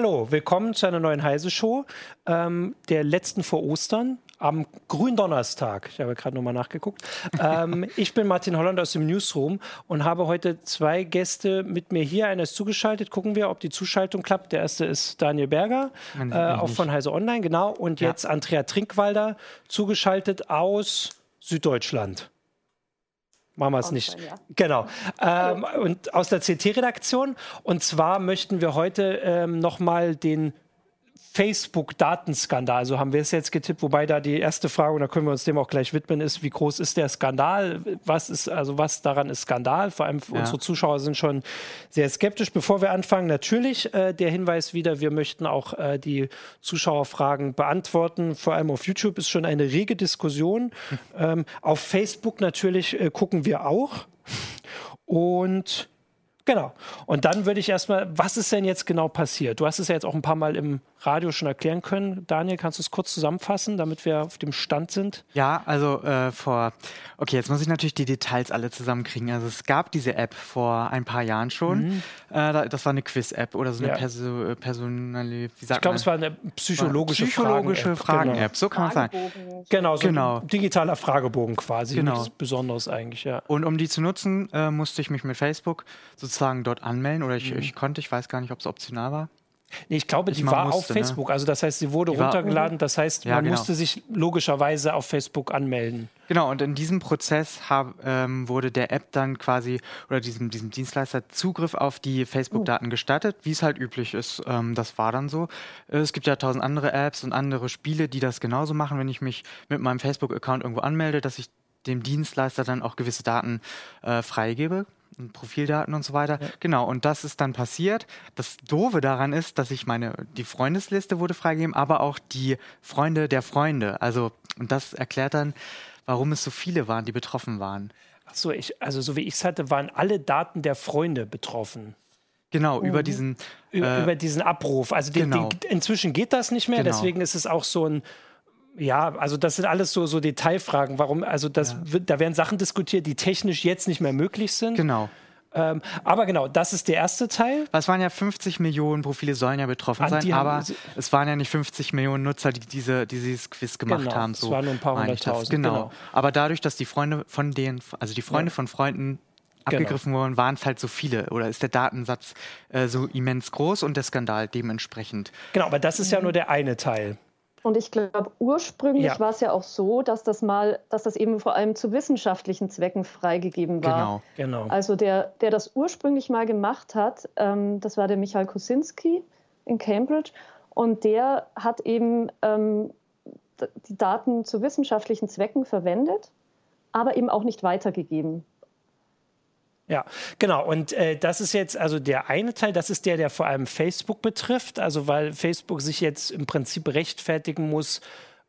Hallo, willkommen zu einer neuen Heise-Show, ähm, der letzten vor Ostern am Gründonnerstag. Ich habe gerade nochmal nachgeguckt. ähm, ich bin Martin Holland aus dem Newsroom und habe heute zwei Gäste mit mir hier. Einer ist zugeschaltet. Gucken wir, ob die Zuschaltung klappt. Der erste ist Daniel Berger, äh, auch von Heise Online, genau. Und ja. jetzt Andrea Trinkwalder, zugeschaltet aus Süddeutschland. Machen wir es nicht. Ja. Genau. Ähm, und aus der CT-Redaktion. Und zwar möchten wir heute ähm, nochmal den Facebook-Datenskandal. So haben wir es jetzt getippt, wobei da die erste Frage, und da können wir uns dem auch gleich widmen, ist, wie groß ist der Skandal? Was ist, also was daran ist Skandal? Vor allem ja. unsere Zuschauer sind schon sehr skeptisch. Bevor wir anfangen, natürlich äh, der Hinweis wieder, wir möchten auch äh, die Zuschauerfragen beantworten. Vor allem auf YouTube ist schon eine rege Diskussion. Hm. Ähm, auf Facebook natürlich äh, gucken wir auch. Und Genau. Und dann würde ich erstmal, was ist denn jetzt genau passiert? Du hast es ja jetzt auch ein paar Mal im Radio schon erklären können. Daniel, kannst du es kurz zusammenfassen, damit wir auf dem Stand sind? Ja, also äh, vor, okay, jetzt muss ich natürlich die Details alle zusammenkriegen. Also es gab diese App vor ein paar Jahren schon. Mhm. Äh, das war eine Quiz-App oder so eine ja. Perso äh, personale, wie sagt Ich glaube, es war eine psychologische, psychologische Fragen-App. Fragen so kann man sagen. Genau, so genau. ein digitaler Fragebogen quasi. Genau. Nichts Besonderes eigentlich, ja. Und um die zu nutzen, äh, musste ich mich mit Facebook sozusagen dort anmelden oder ich, mhm. ich konnte, ich weiß gar nicht, ob es optional war. Nee, ich glaube, die war musste, auf ne? Facebook. Ne? Also das heißt, sie wurde die runtergeladen. Das heißt, ja, man genau. musste sich logischerweise auf Facebook anmelden. Genau, und in diesem Prozess hab, ähm, wurde der App dann quasi oder diesem, diesem Dienstleister Zugriff auf die Facebook-Daten oh. gestattet, wie es halt üblich ist. Ähm, das war dann so. Es gibt ja tausend andere Apps und andere Spiele, die das genauso machen, wenn ich mich mit meinem Facebook-Account irgendwo anmelde, dass ich dem Dienstleister dann auch gewisse Daten äh, freigebe. Profildaten und so weiter. Ja. Genau, und das ist dann passiert. Das Doofe daran ist, dass ich meine, die Freundesliste wurde freigegeben, aber auch die Freunde der Freunde. Also, und das erklärt dann, warum es so viele waren, die betroffen waren. Ach so, ich, also so wie ich es hatte, waren alle Daten der Freunde betroffen. Genau, mhm. über diesen über, äh, über, diesen Abruf. Also die, genau. die, inzwischen geht das nicht mehr, genau. deswegen ist es auch so ein ja, also das sind alles so, so Detailfragen. Warum, also das ja. wird, da werden Sachen diskutiert, die technisch jetzt nicht mehr möglich sind. Genau. Ähm, aber genau, das ist der erste Teil. Es waren ja 50 Millionen Profile sollen ja betroffen An sein, aber es waren ja nicht 50 Millionen Nutzer, die, diese, die dieses Quiz gemacht genau, haben. So es waren nur ein paar hunderttausend. Genau. genau. Aber dadurch, dass die Freunde von denen, also die Freunde ja. von Freunden abgegriffen genau. wurden, waren es halt so viele oder ist der Datensatz äh, so immens groß und der Skandal dementsprechend. Genau, aber das ist ja nur der eine Teil. Und ich glaube, ursprünglich ja. war es ja auch so, dass das mal, dass das eben vor allem zu wissenschaftlichen Zwecken freigegeben war. Genau, genau. Also der, der das ursprünglich mal gemacht hat, ähm, das war der Michael Kosinski in Cambridge. Und der hat eben ähm, die Daten zu wissenschaftlichen Zwecken verwendet, aber eben auch nicht weitergegeben. Ja, genau. Und äh, das ist jetzt also der eine Teil, das ist der, der vor allem Facebook betrifft. Also weil Facebook sich jetzt im Prinzip rechtfertigen muss,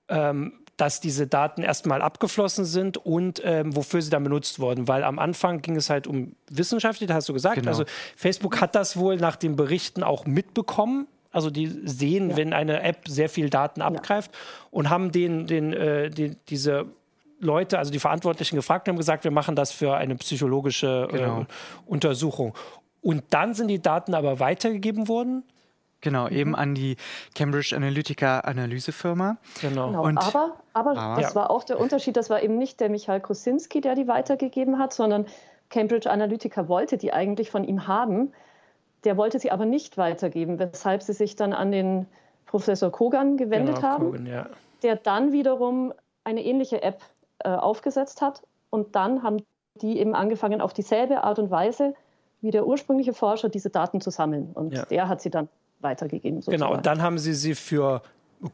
ähm, dass diese Daten erstmal abgeflossen sind und ähm, wofür sie dann benutzt wurden. Weil am Anfang ging es halt um Wissenschaft, das hast du gesagt. Genau. Also Facebook hat das wohl nach den Berichten auch mitbekommen. Also die sehen, ja. wenn eine App sehr viel Daten abgreift ja. und haben den, den, äh, die, diese Leute, also die Verantwortlichen gefragt und haben gesagt, wir machen das für eine psychologische äh, genau. äh, Untersuchung. Und dann sind die Daten aber weitergegeben worden. Genau, mhm. eben an die Cambridge Analytica Analysefirma. Genau. genau. Und aber, aber, aber das war auch der Unterschied, das war eben nicht der Michael Kosinski, der die weitergegeben hat, sondern Cambridge Analytica wollte die eigentlich von ihm haben. Der wollte sie aber nicht weitergeben, weshalb sie sich dann an den Professor Kogan gewendet genau, haben, Kogan, ja. der dann wiederum eine ähnliche App äh, aufgesetzt hat. Und dann haben die eben angefangen, auf dieselbe Art und Weise wie der ursprüngliche Forscher diese Daten zu sammeln. Und ja. der hat sie dann weitergegeben. Sozusagen. Genau, und dann haben sie sie für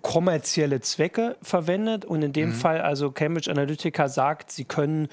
kommerzielle Zwecke verwendet. Und in dem mhm. Fall, also Cambridge Analytica sagt, sie können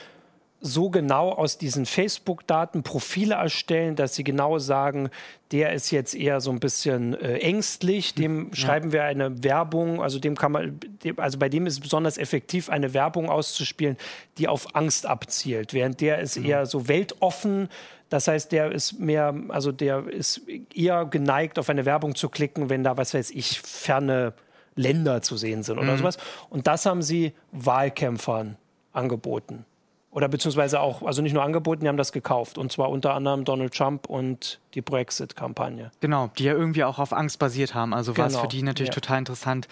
so genau aus diesen Facebook-Daten Profile erstellen, dass sie genau sagen, der ist jetzt eher so ein bisschen äh, ängstlich, dem ja. schreiben wir eine Werbung, also dem kann man, also bei dem ist es besonders effektiv, eine Werbung auszuspielen, die auf Angst abzielt, während der ist mhm. eher so weltoffen, das heißt, der ist mehr, also der ist eher geneigt, auf eine Werbung zu klicken, wenn da, was weiß ich, ferne Länder zu sehen sind oder mhm. sowas. Und das haben sie Wahlkämpfern angeboten. Oder beziehungsweise auch, also nicht nur angeboten, die haben das gekauft. Und zwar unter anderem Donald Trump und die Brexit-Kampagne. Genau, die ja irgendwie auch auf Angst basiert haben. Also war es für genau, die natürlich ja. total interessant,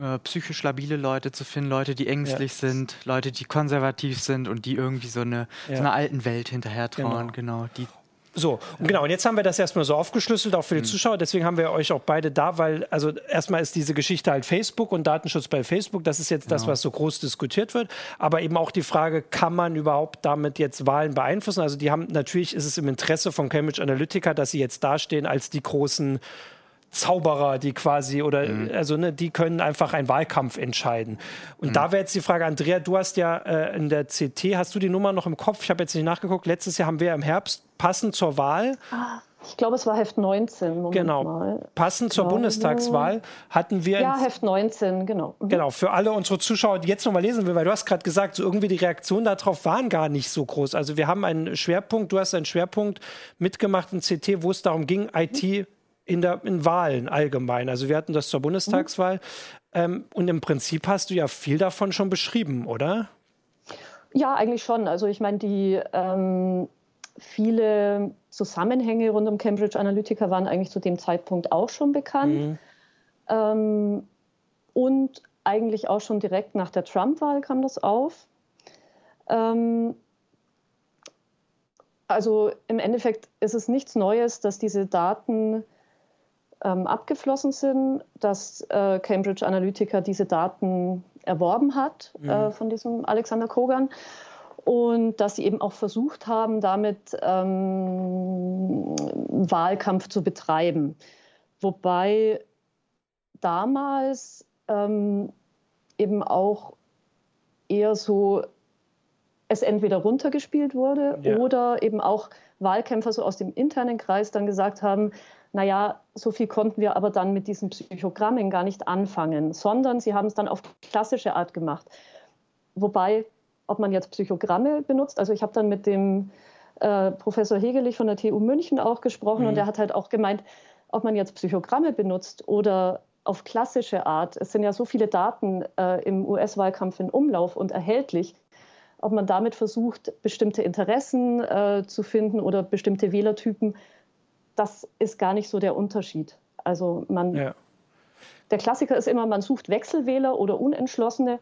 äh, psychisch labile Leute zu finden, Leute, die ängstlich ja. sind, Leute, die konservativ sind und die irgendwie so eine, ja. so einer alten Welt hinterher trauern. Genau, genau die so, und genau, und jetzt haben wir das erstmal so aufgeschlüsselt, auch für die mhm. Zuschauer. Deswegen haben wir euch auch beide da, weil, also erstmal ist diese Geschichte halt Facebook und Datenschutz bei Facebook. Das ist jetzt das, genau. was so groß diskutiert wird. Aber eben auch die Frage, kann man überhaupt damit jetzt Wahlen beeinflussen? Also, die haben, natürlich ist es im Interesse von Cambridge Analytica, dass sie jetzt dastehen als die großen Zauberer, die quasi oder mhm. also ne, die können einfach einen Wahlkampf entscheiden. Und mhm. da wäre jetzt die Frage, Andrea, du hast ja äh, in der CT, hast du die Nummer noch im Kopf? Ich habe jetzt nicht nachgeguckt. Letztes Jahr haben wir im Herbst passend zur Wahl. Ah. Ich glaube, es war Heft 19. Moment genau. Mal. Passend zur Bundestagswahl hatten wir. Ja, Heft 19, genau. Mhm. Genau, für alle unsere Zuschauer, die jetzt nochmal lesen will, weil du hast gerade gesagt, so irgendwie die Reaktionen darauf waren gar nicht so groß. Also wir haben einen Schwerpunkt, du hast einen Schwerpunkt mitgemacht in CT, wo es darum ging, IT in, der, in Wahlen allgemein. Also wir hatten das zur Bundestagswahl. Mhm. Ähm, und im Prinzip hast du ja viel davon schon beschrieben, oder? Ja, eigentlich schon. Also ich meine, die ähm, viele Zusammenhänge rund um Cambridge Analytica waren eigentlich zu dem Zeitpunkt auch schon bekannt. Mhm. Ähm, und eigentlich auch schon direkt nach der Trump-Wahl kam das auf. Ähm, also im Endeffekt ist es nichts Neues, dass diese Daten ähm, abgeflossen sind, dass äh, Cambridge Analytica diese Daten erworben hat mhm. äh, von diesem Alexander Kogan und dass sie eben auch versucht haben, damit ähm, Wahlkampf zu betreiben. Wobei damals ähm, eben auch eher so es entweder runtergespielt wurde ja. oder eben auch Wahlkämpfer so aus dem internen Kreis dann gesagt haben, naja, so viel konnten wir aber dann mit diesen Psychogrammen gar nicht anfangen, sondern sie haben es dann auf klassische Art gemacht. Wobei, ob man jetzt Psychogramme benutzt, also ich habe dann mit dem äh, Professor Hegelich von der TU München auch gesprochen mhm. und der hat halt auch gemeint, ob man jetzt Psychogramme benutzt oder auf klassische Art. Es sind ja so viele Daten äh, im US-Wahlkampf in Umlauf und erhältlich, ob man damit versucht, bestimmte Interessen äh, zu finden oder bestimmte Wählertypen das ist gar nicht so der Unterschied. Also man, ja. der Klassiker ist immer, man sucht Wechselwähler oder Unentschlossene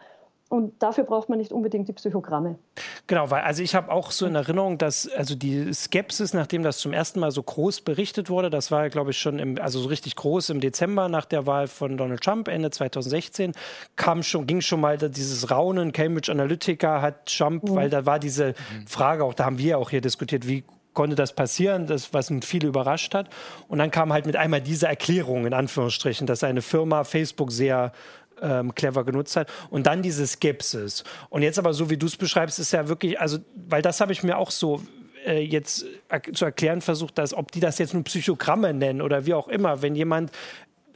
und dafür braucht man nicht unbedingt die Psychogramme. Genau, weil also ich habe auch so in Erinnerung, dass also die Skepsis, nachdem das zum ersten Mal so groß berichtet wurde, das war glaube ich schon im, also so richtig groß im Dezember nach der Wahl von Donald Trump Ende 2016 kam schon ging schon mal dieses Raunen. Cambridge Analytica hat Trump, mhm. weil da war diese Frage auch, da haben wir auch hier diskutiert, wie konnte das passieren, das, was viele überrascht hat. Und dann kam halt mit einmal diese Erklärung, in Anführungsstrichen, dass eine Firma Facebook sehr ähm, clever genutzt hat. Und dann diese Skepsis. Und jetzt aber so, wie du es beschreibst, ist ja wirklich, also, weil das habe ich mir auch so äh, jetzt zu erklären versucht, dass ob die das jetzt nur Psychogramme nennen oder wie auch immer, wenn jemand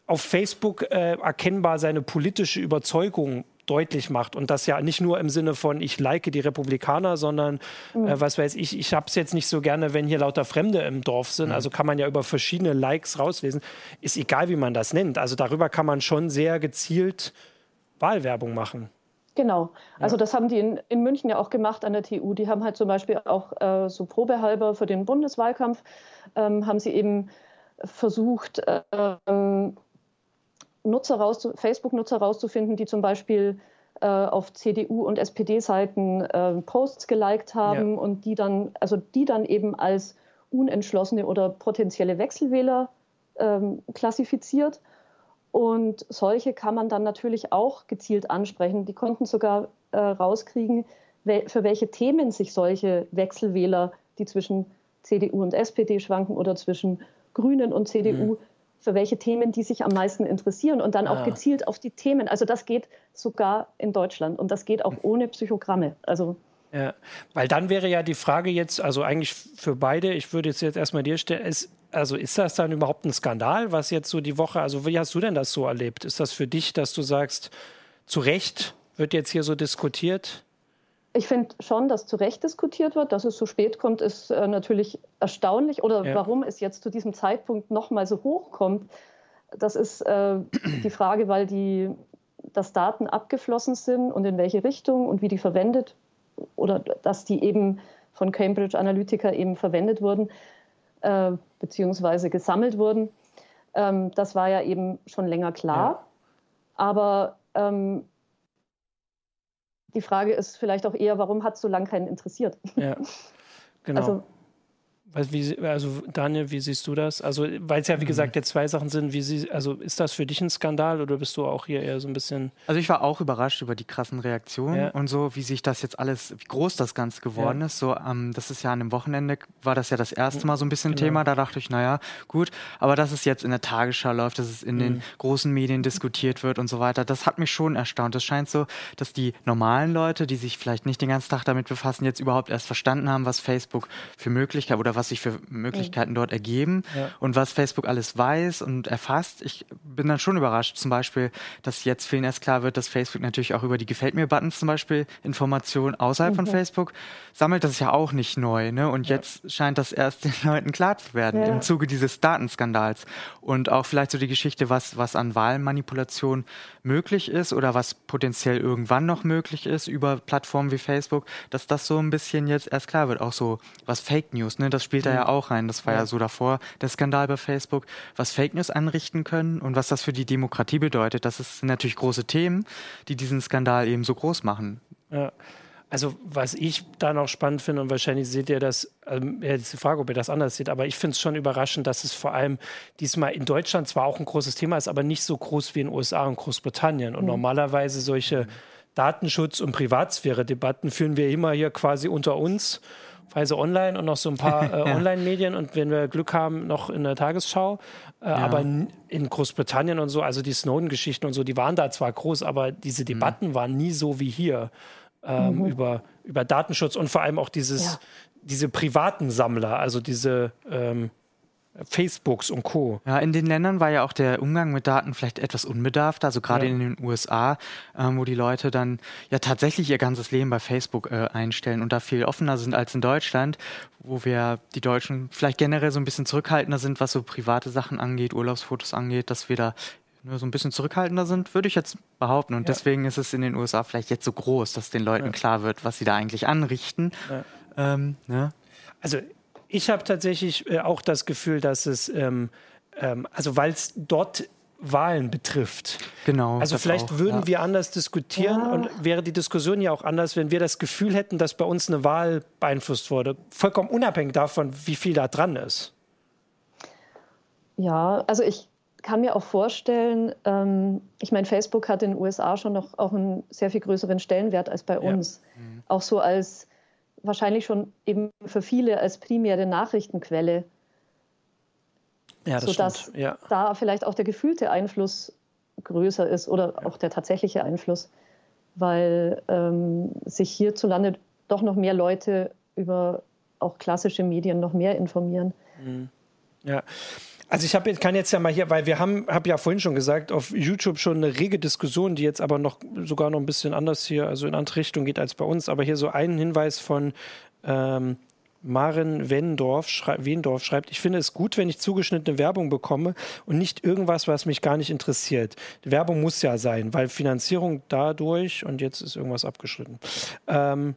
auf Facebook äh, erkennbar seine politische Überzeugung deutlich macht. Und das ja nicht nur im Sinne von, ich like die Republikaner, sondern mhm. äh, was weiß ich, ich habe es jetzt nicht so gerne, wenn hier lauter Fremde im Dorf sind. Mhm. Also kann man ja über verschiedene Likes rauslesen. Ist egal, wie man das nennt. Also darüber kann man schon sehr gezielt Wahlwerbung machen. Genau. Also ja. das haben die in, in, München ja auch gemacht an der TU. Die haben halt zum Beispiel auch äh, so probehalber für den Bundeswahlkampf, ähm, haben sie eben versucht, äh, Nutzer raus, Facebook-Nutzer rauszufinden, die zum Beispiel äh, auf CDU- und SPD-Seiten äh, Posts geliked haben ja. und die dann, also die dann eben als unentschlossene oder potenzielle Wechselwähler ähm, klassifiziert. Und solche kann man dann natürlich auch gezielt ansprechen. Die konnten sogar äh, rauskriegen, wel für welche Themen sich solche Wechselwähler, die zwischen CDU und SPD schwanken oder zwischen Grünen und CDU, mhm für welche Themen die sich am meisten interessieren und dann auch ah. gezielt auf die Themen. Also das geht sogar in Deutschland und das geht auch ohne Psychogramme. Also ja, weil dann wäre ja die Frage jetzt, also eigentlich für beide, ich würde jetzt, jetzt erstmal dir stellen, ist, also ist das dann überhaupt ein Skandal, was jetzt so die Woche, also wie hast du denn das so erlebt? Ist das für dich, dass du sagst, zu Recht wird jetzt hier so diskutiert? Ich finde schon, dass zu Recht diskutiert wird. Dass es so spät kommt, ist äh, natürlich erstaunlich. Oder ja. warum es jetzt zu diesem Zeitpunkt nochmal so hoch kommt, das ist äh, die Frage, weil die, dass Daten abgeflossen sind und in welche Richtung und wie die verwendet oder dass die eben von Cambridge Analytica eben verwendet wurden, äh, beziehungsweise gesammelt wurden. Ähm, das war ja eben schon länger klar. Ja. Aber ähm, die Frage ist vielleicht auch eher, warum hat es so lange keinen interessiert? Ja, genau. Also, wie, also Daniel, wie siehst du das? Also, weil es ja wie mhm. gesagt jetzt zwei Sachen sind, wie sie, also ist das für dich ein Skandal oder bist du auch hier eher so ein bisschen. Also ich war auch überrascht über die krassen Reaktionen ja. und so, wie sich das jetzt alles, wie groß das Ganze geworden ja. ist. So, ähm, das ist ja an dem Wochenende, war das ja das erste Mal so ein bisschen genau. Thema. Da dachte ich, naja, gut, aber dass es jetzt in der Tagesschau läuft, dass es in mhm. den großen Medien diskutiert wird und so weiter, das hat mich schon erstaunt. Es scheint so, dass die normalen Leute, die sich vielleicht nicht den ganzen Tag damit befassen, jetzt überhaupt erst verstanden haben, was Facebook für Möglichkeiten oder was was sich für Möglichkeiten mhm. dort ergeben ja. und was Facebook alles weiß und erfasst. Ich bin dann schon überrascht, zum Beispiel, dass jetzt vielen erst klar wird, dass Facebook natürlich auch über die Gefällt mir-Buttons zum Beispiel Informationen außerhalb mhm. von Facebook sammelt. Das ist ja auch nicht neu. Ne? Und ja. jetzt scheint das erst den Leuten klar zu werden ja. im Zuge dieses Datenskandals. Und auch vielleicht so die Geschichte, was, was an Wahlmanipulation möglich ist oder was potenziell irgendwann noch möglich ist über Plattformen wie Facebook, dass das so ein bisschen jetzt erst klar wird. Auch so was Fake News, ne? das spielt da ja mhm. auch rein. Das war ja. ja so davor der Skandal bei Facebook, was Fake News anrichten können und was das für die Demokratie bedeutet. Das sind natürlich große Themen, die diesen Skandal eben so groß machen. Ja. Also, was ich da noch spannend finde, und wahrscheinlich seht ihr das, ähm, ja, ist die Frage, ob ihr das anders seht, aber ich finde es schon überraschend, dass es vor allem diesmal in Deutschland zwar auch ein großes Thema ist, aber nicht so groß wie in den USA und Großbritannien. Und mhm. normalerweise solche Datenschutz- und Privatsphäre-Debatten führen wir immer hier quasi unter uns Weise Online und noch so ein paar äh, ja. Online-Medien und wenn wir Glück haben, noch in der Tagesschau. Äh, ja. Aber in Großbritannien und so, also die Snowden-Geschichten und so, die waren da zwar groß, aber diese mhm. Debatten mhm. waren nie so wie hier ähm, mhm. über, über Datenschutz und vor allem auch dieses, ja. diese privaten Sammler, also diese ähm, Facebooks und Co. Ja, in den Ländern war ja auch der Umgang mit Daten vielleicht etwas unbedarfter, also gerade ja. in den USA, ähm, wo die Leute dann ja tatsächlich ihr ganzes Leben bei Facebook äh, einstellen und da viel offener sind als in Deutschland, wo wir die Deutschen vielleicht generell so ein bisschen zurückhaltender sind, was so private Sachen angeht, Urlaubsfotos angeht, dass wir da nur so ein bisschen zurückhaltender sind, würde ich jetzt behaupten. Und ja. deswegen ist es in den USA vielleicht jetzt so groß, dass den Leuten ja. klar wird, was sie da eigentlich anrichten. Ähm, ne? Also ich habe tatsächlich äh, auch das Gefühl, dass es, ähm, ähm, also weil es dort Wahlen betrifft. Genau. Also vielleicht auch, würden ja. wir anders diskutieren ja. und wäre die Diskussion ja auch anders, wenn wir das Gefühl hätten, dass bei uns eine Wahl beeinflusst wurde. Vollkommen unabhängig davon, wie viel da dran ist. Ja, also ich kann mir auch vorstellen, ähm, ich meine, Facebook hat in den USA schon noch auch einen sehr viel größeren Stellenwert als bei uns. Ja. Mhm. Auch so als wahrscheinlich schon eben für viele als primäre Nachrichtenquelle. Ja, das sodass ja. da vielleicht auch der gefühlte Einfluss größer ist oder ja. auch der tatsächliche Einfluss, weil ähm, sich hierzulande doch noch mehr Leute über auch klassische Medien noch mehr informieren. Mhm. Ja, also ich hab, kann jetzt ja mal hier, weil wir haben, habe ja vorhin schon gesagt, auf YouTube schon eine rege Diskussion, die jetzt aber noch sogar noch ein bisschen anders hier, also in andere Richtung geht als bei uns. Aber hier so ein Hinweis von ähm, Maren Wendorf, schrei Wendorf schreibt, ich finde es gut, wenn ich zugeschnittene Werbung bekomme und nicht irgendwas, was mich gar nicht interessiert. Die Werbung muss ja sein, weil Finanzierung dadurch, und jetzt ist irgendwas abgeschnitten. Ähm,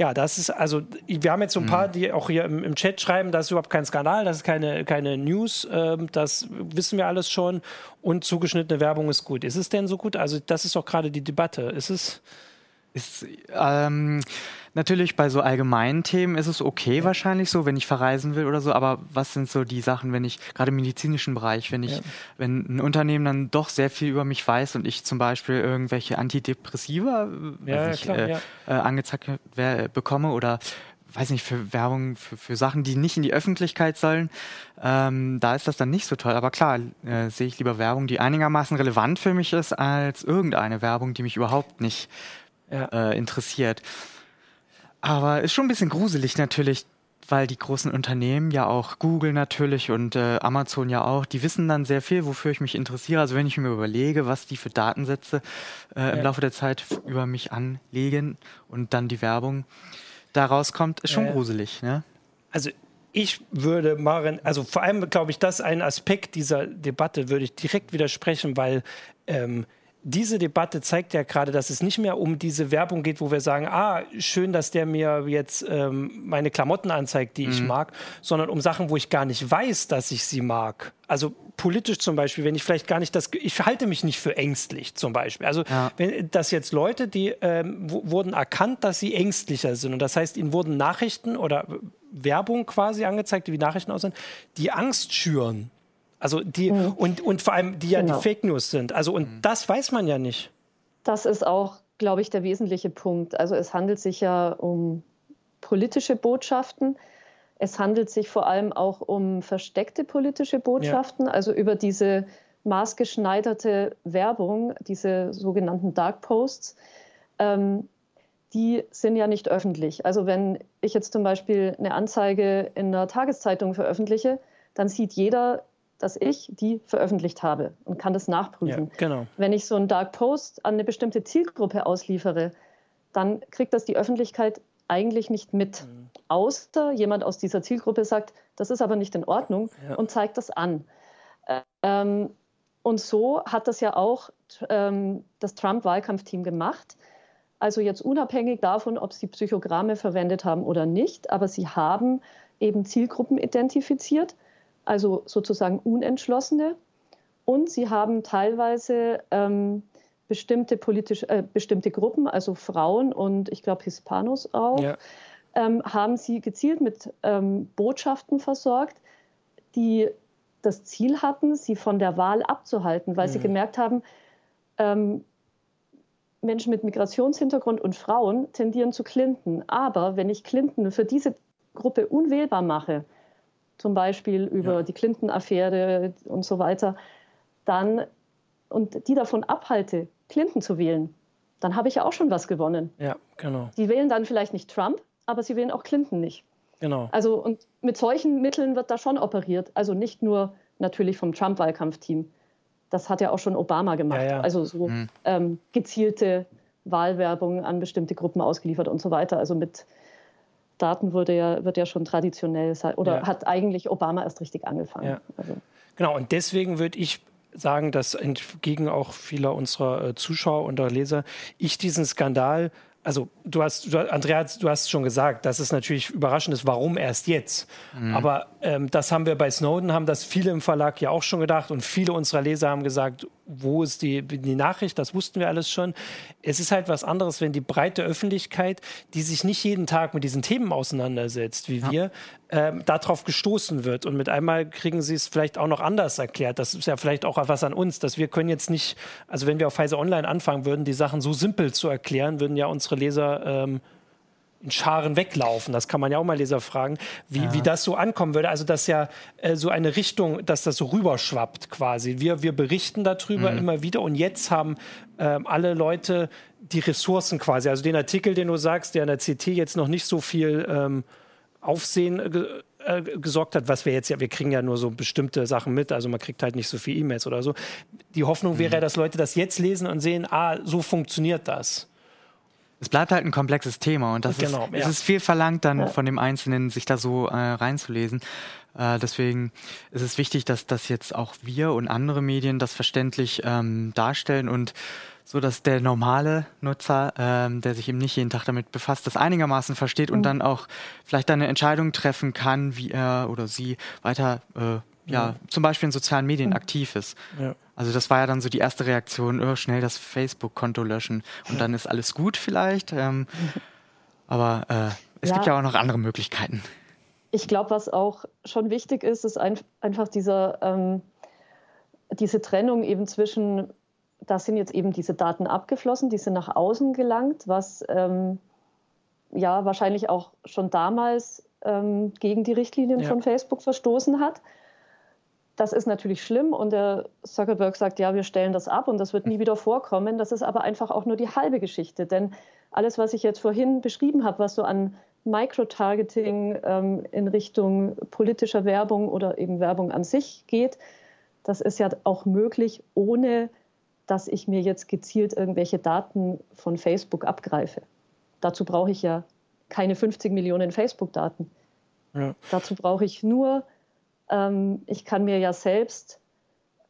ja, das ist, also, wir haben jetzt so ein paar, mhm. die auch hier im, im, Chat schreiben, das ist überhaupt kein Skandal, das ist keine, keine News, ähm, das wissen wir alles schon und zugeschnittene Werbung ist gut. Ist es denn so gut? Also, das ist doch gerade die Debatte. Ist es. Ist, ähm, natürlich bei so allgemeinen Themen ist es okay ja. wahrscheinlich so, wenn ich verreisen will oder so, aber was sind so die Sachen, wenn ich, gerade im medizinischen Bereich, wenn ich, ja. wenn ein Unternehmen dann doch sehr viel über mich weiß und ich zum Beispiel irgendwelche Antidepressiva ja, ich, klar, äh, äh, angezeigt bekomme oder weiß nicht, für Werbung, für, für Sachen, die nicht in die Öffentlichkeit sollen, ähm, da ist das dann nicht so toll. Aber klar, äh, sehe ich lieber Werbung, die einigermaßen relevant für mich ist, als irgendeine Werbung, die mich überhaupt nicht ja. äh, interessiert. Aber ist schon ein bisschen gruselig natürlich, weil die großen Unternehmen ja auch Google natürlich und äh, Amazon ja auch, die wissen dann sehr viel, wofür ich mich interessiere. Also wenn ich mir überlege, was die für Datensätze äh, im ja. Laufe der Zeit über mich anlegen und dann die Werbung da rauskommt, ist schon ja. gruselig. Ne? Also ich würde Maren, also vor allem glaube ich, das ist ein Aspekt dieser Debatte, würde ich direkt widersprechen, weil ähm, diese Debatte zeigt ja gerade, dass es nicht mehr um diese Werbung geht, wo wir sagen, ah, schön, dass der mir jetzt ähm, meine Klamotten anzeigt, die mhm. ich mag, sondern um Sachen, wo ich gar nicht weiß, dass ich sie mag. Also politisch zum Beispiel, wenn ich vielleicht gar nicht das, ich halte mich nicht für ängstlich zum Beispiel. Also ja. wenn das jetzt Leute, die ähm, wurden erkannt, dass sie ängstlicher sind und das heißt, ihnen wurden Nachrichten oder Werbung quasi angezeigt, die wie Nachrichten aussehen, die Angst schüren. Also die mhm. und, und vor allem die ja genau. die Fake News sind. Also und mhm. das weiß man ja nicht. Das ist auch, glaube ich, der wesentliche Punkt. Also es handelt sich ja um politische Botschaften. Es handelt sich vor allem auch um versteckte politische Botschaften, ja. also über diese maßgeschneiderte Werbung, diese sogenannten Dark Posts. Ähm, die sind ja nicht öffentlich. Also wenn ich jetzt zum Beispiel eine Anzeige in einer Tageszeitung veröffentliche, dann sieht jeder, dass ich die veröffentlicht habe und kann das nachprüfen. Ja, genau. Wenn ich so einen Dark Post an eine bestimmte Zielgruppe ausliefere, dann kriegt das die Öffentlichkeit eigentlich nicht mit. Mhm. Außer jemand aus dieser Zielgruppe sagt, das ist aber nicht in Ordnung ja. und zeigt das an. Ähm, und so hat das ja auch ähm, das Trump-Wahlkampfteam gemacht. Also jetzt unabhängig davon, ob sie Psychogramme verwendet haben oder nicht, aber sie haben eben Zielgruppen identifiziert also sozusagen Unentschlossene. Und sie haben teilweise ähm, bestimmte, politisch, äh, bestimmte Gruppen, also Frauen und ich glaube Hispanos auch, ja. ähm, haben sie gezielt mit ähm, Botschaften versorgt, die das Ziel hatten, sie von der Wahl abzuhalten, weil mhm. sie gemerkt haben, ähm, Menschen mit Migrationshintergrund und Frauen tendieren zu Clinton. Aber wenn ich Clinton für diese Gruppe unwählbar mache, zum Beispiel über ja. die Clinton-Affäre und so weiter, dann und die davon abhalte, Clinton zu wählen, dann habe ich ja auch schon was gewonnen. Ja, genau. Die wählen dann vielleicht nicht Trump, aber sie wählen auch Clinton nicht. Genau. Also und mit solchen Mitteln wird da schon operiert. Also nicht nur natürlich vom Trump-Wahlkampfteam. Das hat ja auch schon Obama gemacht. Ja, ja. Also so mhm. ähm, gezielte Wahlwerbung an bestimmte Gruppen ausgeliefert und so weiter. Also mit Daten wurde ja, wird ja schon traditionell oder ja. hat eigentlich Obama erst richtig angefangen. Ja. Also. Genau, und deswegen würde ich sagen, dass entgegen auch vieler unserer äh, Zuschauer und Leser ich diesen Skandal also du hast, du, Andrea, du hast schon gesagt, dass es natürlich überraschend ist, warum erst jetzt. Mhm. Aber ähm, das haben wir bei Snowden, haben das viele im Verlag ja auch schon gedacht und viele unserer Leser haben gesagt, wo ist die, die Nachricht, das wussten wir alles schon. Es ist halt was anderes, wenn die breite Öffentlichkeit, die sich nicht jeden Tag mit diesen Themen auseinandersetzt, wie ja. wir, ähm, darauf gestoßen wird. Und mit einmal kriegen sie es vielleicht auch noch anders erklärt. Das ist ja vielleicht auch was an uns, dass wir können jetzt nicht, also wenn wir auf Pfizer Online anfangen würden, die Sachen so simpel zu erklären, würden ja unsere Leser ähm, in Scharen weglaufen. Das kann man ja auch mal Leser fragen, wie, ja. wie das so ankommen würde. Also, dass ja äh, so eine Richtung, dass das so rüberschwappt quasi. Wir, wir berichten darüber mhm. immer wieder und jetzt haben ähm, alle Leute die Ressourcen quasi. Also den Artikel, den du sagst, der in der CT jetzt noch nicht so viel ähm, Aufsehen äh, gesorgt hat, was wir jetzt ja, wir kriegen ja nur so bestimmte Sachen mit, also man kriegt halt nicht so viel E-Mails oder so. Die Hoffnung wäre, mhm. dass Leute das jetzt lesen und sehen, ah, so funktioniert das. Es bleibt halt ein komplexes Thema und das genau, ist, ja. es ist viel verlangt dann ja. von dem Einzelnen, sich da so äh, reinzulesen. Äh, deswegen ist es wichtig, dass das jetzt auch wir und andere Medien das verständlich ähm, darstellen und so dass der normale Nutzer, ähm, der sich eben nicht jeden Tag damit befasst, das einigermaßen versteht mhm. und dann auch vielleicht eine Entscheidung treffen kann, wie er oder sie weiter, äh, ja, zum Beispiel in sozialen Medien mhm. aktiv ist. Ja. Also das war ja dann so die erste Reaktion, oh, schnell das Facebook-Konto löschen und dann ist alles gut vielleicht. Ähm, aber äh, es ja. gibt ja auch noch andere Möglichkeiten. Ich glaube, was auch schon wichtig ist, ist ein, einfach dieser, ähm, diese Trennung eben zwischen da sind jetzt eben diese Daten abgeflossen, die sind nach außen gelangt, was ähm, ja wahrscheinlich auch schon damals ähm, gegen die Richtlinien ja. von Facebook verstoßen hat. Das ist natürlich schlimm und der Zuckerberg sagt, ja, wir stellen das ab und das wird nie wieder vorkommen. Das ist aber einfach auch nur die halbe Geschichte, denn alles, was ich jetzt vorhin beschrieben habe, was so an Microtargeting ähm, in Richtung politischer Werbung oder eben Werbung an sich geht, das ist ja auch möglich, ohne dass ich mir jetzt gezielt irgendwelche Daten von Facebook abgreife. Dazu brauche ich ja keine 50 Millionen Facebook-Daten. Ja. Dazu brauche ich nur, ähm, ich kann mir ja selbst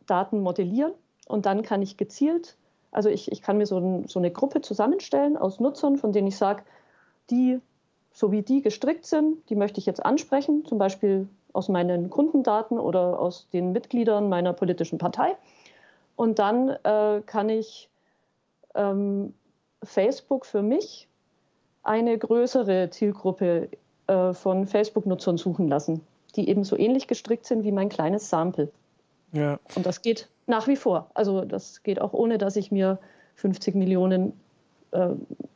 Daten modellieren und dann kann ich gezielt Also ich, ich kann mir so, ein, so eine Gruppe zusammenstellen aus Nutzern, von denen ich sage, die, so wie die gestrickt sind, die möchte ich jetzt ansprechen, zum Beispiel aus meinen Kundendaten oder aus den Mitgliedern meiner politischen Partei. Und dann äh, kann ich ähm, Facebook für mich eine größere Zielgruppe äh, von Facebook-Nutzern suchen lassen, die eben so ähnlich gestrickt sind wie mein kleines Sample. Ja. Und das geht nach wie vor. Also das geht auch ohne, dass ich mir 50 Millionen äh,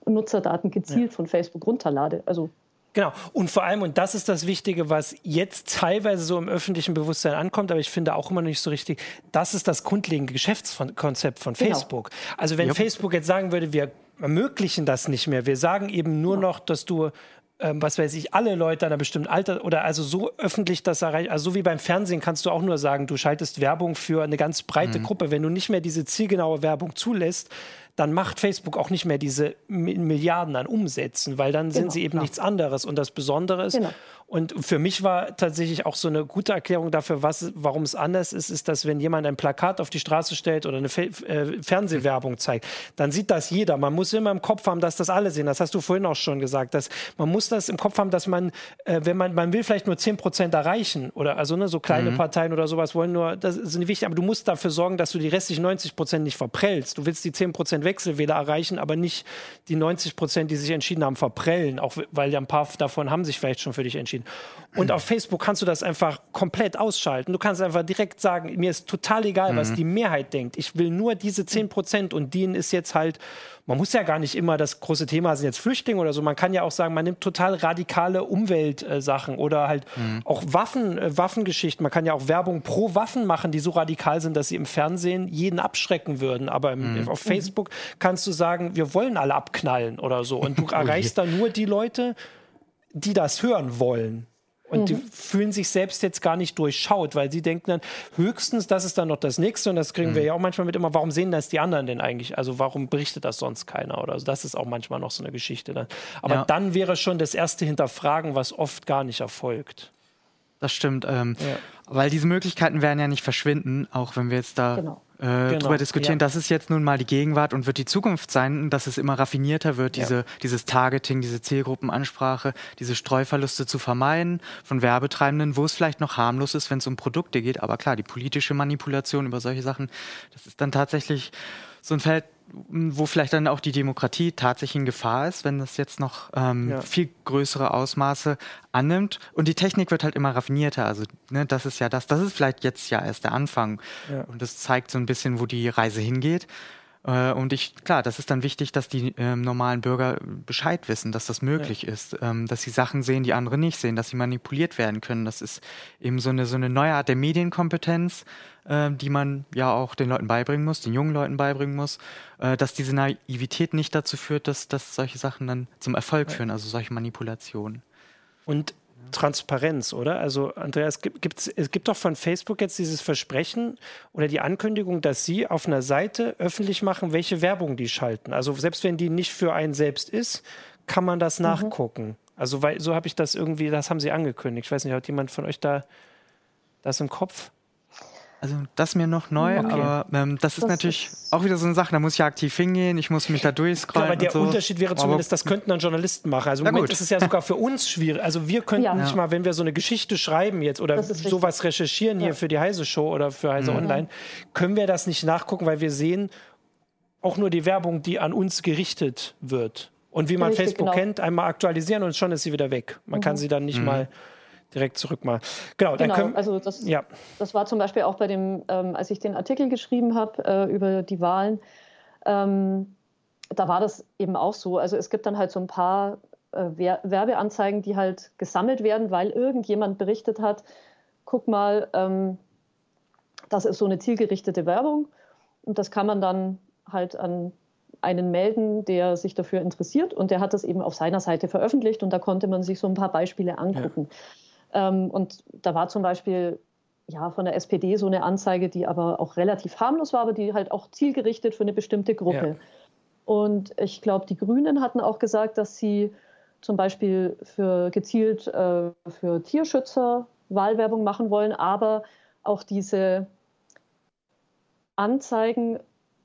Nutzerdaten gezielt ja. von Facebook runterlade. Also Genau. Und vor allem, und das ist das Wichtige, was jetzt teilweise so im öffentlichen Bewusstsein ankommt, aber ich finde auch immer noch nicht so richtig, das ist das grundlegende Geschäftskonzept von genau. Facebook. Genau. Also wenn ja. Facebook jetzt sagen würde, wir ermöglichen das nicht mehr, wir sagen eben nur noch, dass du ähm, was weiß ich, alle Leute einer bestimmten Alter oder also so öffentlich das erreicht, also so wie beim Fernsehen kannst du auch nur sagen, du schaltest Werbung für eine ganz breite mhm. Gruppe. Wenn du nicht mehr diese zielgenaue Werbung zulässt, dann macht Facebook auch nicht mehr diese Milliarden an Umsätzen, weil dann genau, sind sie eben klar. nichts anderes. Und das Besondere ist, genau. Und für mich war tatsächlich auch so eine gute Erklärung dafür, was, warum es anders ist, ist, dass wenn jemand ein Plakat auf die Straße stellt oder eine Fe äh, Fernsehwerbung zeigt, dann sieht das jeder. Man muss immer im Kopf haben, dass das alle sehen. Das hast du vorhin auch schon gesagt. Dass man muss das im Kopf haben, dass man, äh, wenn man, man will vielleicht nur 10 Prozent erreichen oder also ne, so kleine mhm. Parteien oder sowas wollen nur, das ist nicht wichtig, aber du musst dafür sorgen, dass du die restlichen 90 Prozent nicht verprellst. Du willst die 10 Prozent Wechselwähler erreichen, aber nicht die 90 Prozent, die sich entschieden haben, verprellen, auch weil ja ein paar davon haben sich vielleicht schon für dich entschieden Und auf Facebook kannst du das einfach komplett ausschalten. Du kannst einfach direkt sagen, mir ist total egal, mhm. was die Mehrheit denkt. Ich will nur diese 10 Prozent und denen ist jetzt halt, man muss ja gar nicht immer das große Thema sind jetzt Flüchtlinge oder so. Man kann ja auch sagen, man nimmt total radikale Umweltsachen oder halt mhm. auch Waffen, äh, Waffengeschichten. Man kann ja auch Werbung pro Waffen machen, die so radikal sind, dass sie im Fernsehen jeden abschrecken würden. Aber im, mhm. auf Facebook kannst du sagen, wir wollen alle abknallen oder so. Und du oh erreichst dann nur die Leute, die das hören wollen. Und mhm. die fühlen sich selbst jetzt gar nicht durchschaut, weil sie denken dann, höchstens, das ist dann noch das Nächste. Und das kriegen mhm. wir ja auch manchmal mit immer, warum sehen das die anderen denn eigentlich? Also warum berichtet das sonst keiner? Oder so. Das ist auch manchmal noch so eine Geschichte dann. Aber ja. dann wäre schon das erste Hinterfragen, was oft gar nicht erfolgt. Das stimmt. Ähm, ja. Weil diese Möglichkeiten werden ja nicht verschwinden, auch wenn wir jetzt da genau äh, genau, drüber diskutieren. Ja. Das ist jetzt nun mal die Gegenwart und wird die Zukunft sein, dass es immer raffinierter wird, diese, ja. dieses Targeting, diese Zielgruppenansprache, diese Streuverluste zu vermeiden von Werbetreibenden, wo es vielleicht noch harmlos ist, wenn es um Produkte geht. Aber klar, die politische Manipulation über solche Sachen, das ist dann tatsächlich so ein Feld, wo vielleicht dann auch die Demokratie tatsächlich in Gefahr ist, wenn das jetzt noch ähm, ja. viel größere Ausmaße annimmt. Und die Technik wird halt immer raffinierter. Also ne, das ist ja das, das ist vielleicht jetzt ja erst der Anfang. Ja. Und das zeigt so ein bisschen, wo die Reise hingeht. Äh, und ich, klar, das ist dann wichtig, dass die ähm, normalen Bürger Bescheid wissen, dass das möglich ja. ist, ähm, dass sie Sachen sehen, die andere nicht sehen, dass sie manipuliert werden können. Das ist eben so eine, so eine neue Art der Medienkompetenz, äh, die man ja auch den Leuten beibringen muss, den jungen Leuten beibringen muss, äh, dass diese Naivität nicht dazu führt, dass, dass solche Sachen dann zum Erfolg führen, also solche Manipulationen. Und Transparenz, oder? Also, Andreas, gibt, es gibt doch von Facebook jetzt dieses Versprechen oder die Ankündigung, dass sie auf einer Seite öffentlich machen, welche Werbung die schalten. Also, selbst wenn die nicht für einen selbst ist, kann man das mhm. nachgucken. Also, weil, so habe ich das irgendwie, das haben sie angekündigt. Ich weiß nicht, hat jemand von euch da das im Kopf? Also das ist mir noch neu, okay. aber ähm, das ist das natürlich ist auch wieder so eine Sache, da muss ich ja aktiv hingehen, ich muss mich da durchscrollen. aber der so. Unterschied wäre zumindest, das könnten dann Journalisten machen. Also im Moment gut. ist es ja sogar für uns schwierig. Also wir könnten ja. nicht mal, wenn wir so eine Geschichte schreiben jetzt oder sowas recherchieren ja. hier für die Heise Show oder für Heise mhm. Online, können wir das nicht nachgucken, weil wir sehen auch nur die Werbung, die an uns gerichtet wird. Und wie man Richtig, Facebook genau. kennt, einmal aktualisieren und schon ist sie wieder weg. Man mhm. kann sie dann nicht mhm. mal direkt zurück mal. Genau, genau können, also das, ja. das war zum Beispiel auch bei dem, ähm, als ich den Artikel geschrieben habe äh, über die Wahlen, ähm, da war das eben auch so. Also es gibt dann halt so ein paar äh, Werbeanzeigen, die halt gesammelt werden, weil irgendjemand berichtet hat, guck mal, ähm, das ist so eine zielgerichtete Werbung und das kann man dann halt an einen melden, der sich dafür interessiert und der hat das eben auf seiner Seite veröffentlicht und da konnte man sich so ein paar Beispiele angucken. Ja. Ähm, und da war zum Beispiel ja, von der SPD so eine Anzeige, die aber auch relativ harmlos war, aber die halt auch zielgerichtet für eine bestimmte Gruppe. Ja. Und ich glaube, die Grünen hatten auch gesagt, dass sie zum Beispiel für gezielt äh, für Tierschützer Wahlwerbung machen wollen, aber auch diese Anzeigen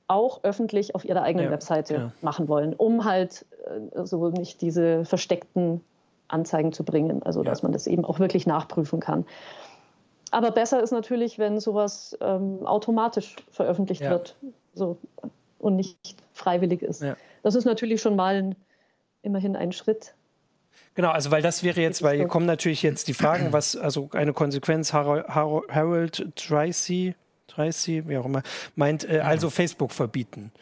auch öffentlich auf ihrer eigenen ja, Webseite ja. machen wollen, um halt äh, so nicht diese versteckten Anzeigen zu bringen, also dass man das eben auch wirklich nachprüfen kann. Aber besser ist natürlich, wenn sowas ähm, automatisch veröffentlicht wird so, und nicht freiwillig ist. Das ist natürlich schon mal ein, immerhin ein Schritt. Genau, also weil das wäre jetzt, weil hier kommen natürlich jetzt die Fragen, was, also eine Konsequenz, Harold Tracy, Tracy, wie auch immer, meint, äh, also Facebook verbieten.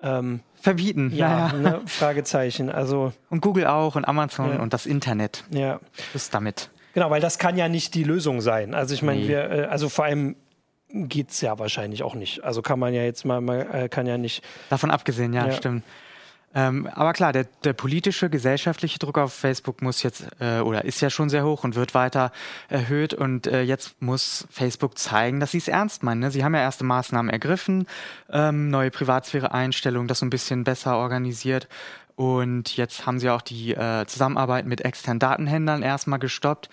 Ähm, verbieten, ja, ja. Ne, Fragezeichen. Also und Google auch und Amazon ja. und das Internet. Ja, ist damit. Genau, weil das kann ja nicht die Lösung sein. Also ich meine, nee. wir, äh, also vor allem geht es ja wahrscheinlich auch nicht. Also kann man ja jetzt mal, mal äh, kann ja nicht. Davon abgesehen, ja, ja. stimmt. Ähm, aber klar, der, der, politische, gesellschaftliche Druck auf Facebook muss jetzt äh, oder ist ja schon sehr hoch und wird weiter erhöht. Und äh, jetzt muss Facebook zeigen, dass sie es ernst meinen. Ne? Sie haben ja erste Maßnahmen ergriffen, ähm, neue Privatsphäre-Einstellungen, das so ein bisschen besser organisiert. Und jetzt haben sie auch die äh, Zusammenarbeit mit externen Datenhändlern erstmal gestoppt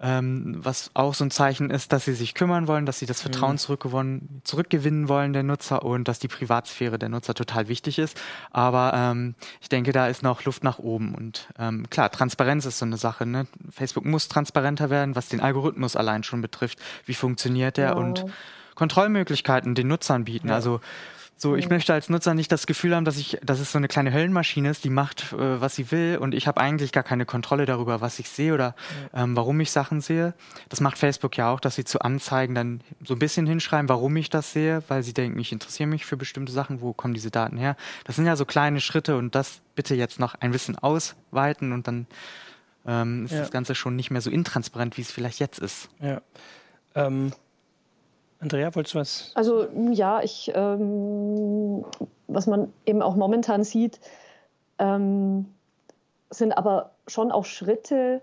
ähm, was auch so ein Zeichen ist, dass sie sich kümmern wollen, dass sie das Vertrauen mhm. zurückgewonnen, zurückgewinnen wollen der Nutzer und dass die Privatsphäre der Nutzer total wichtig ist. Aber ähm, ich denke, da ist noch Luft nach oben. Und ähm, klar, Transparenz ist so eine Sache. Ne? Facebook muss transparenter werden, was den Algorithmus allein schon betrifft. Wie funktioniert der? Ja. Und Kontrollmöglichkeiten den Nutzern bieten. Ja. Also so, ich möchte als Nutzer nicht das Gefühl haben, dass ich, dass es so eine kleine Höllenmaschine ist, die macht, äh, was sie will und ich habe eigentlich gar keine Kontrolle darüber, was ich sehe oder ähm, warum ich Sachen sehe. Das macht Facebook ja auch, dass sie zu Anzeigen dann so ein bisschen hinschreiben, warum ich das sehe, weil sie denken, ich interessiere mich für bestimmte Sachen, wo kommen diese Daten her. Das sind ja so kleine Schritte und das bitte jetzt noch ein bisschen ausweiten und dann ähm, ist ja. das Ganze schon nicht mehr so intransparent, wie es vielleicht jetzt ist. Ja. Ähm Andrea, wolltest du was? Also ja, ich, ähm, was man eben auch momentan sieht, ähm, sind aber schon auch Schritte,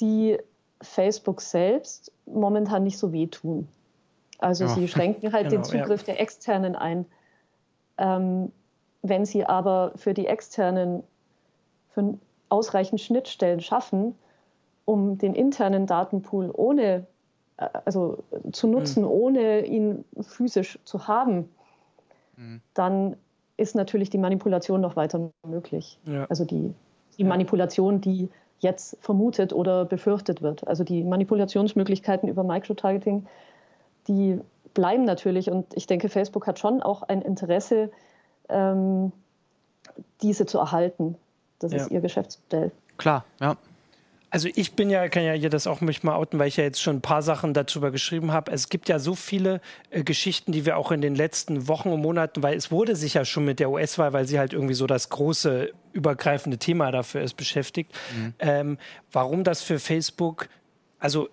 die Facebook selbst momentan nicht so wehtun. Also ja. sie schränken halt genau, den Zugriff ja. der Externen ein. Ähm, wenn sie aber für die Externen für ausreichend Schnittstellen schaffen, um den internen Datenpool ohne also zu nutzen, mhm. ohne ihn physisch zu haben, mhm. dann ist natürlich die Manipulation noch weiter möglich. Ja. Also die, die. Manipulation, die jetzt vermutet oder befürchtet wird. Also die Manipulationsmöglichkeiten über Microtargeting, die bleiben natürlich. Und ich denke, Facebook hat schon auch ein Interesse, ähm, diese zu erhalten. Das ja. ist ihr Geschäftsmodell. Klar, ja. Also ich bin ja, kann ja hier das auch mich mal outen, weil ich ja jetzt schon ein paar Sachen darüber geschrieben habe. Es gibt ja so viele äh, Geschichten, die wir auch in den letzten Wochen und Monaten, weil es wurde sich ja schon mit der US-Wahl, weil sie halt irgendwie so das große übergreifende Thema dafür ist, beschäftigt. Mhm. Ähm, warum das für Facebook, also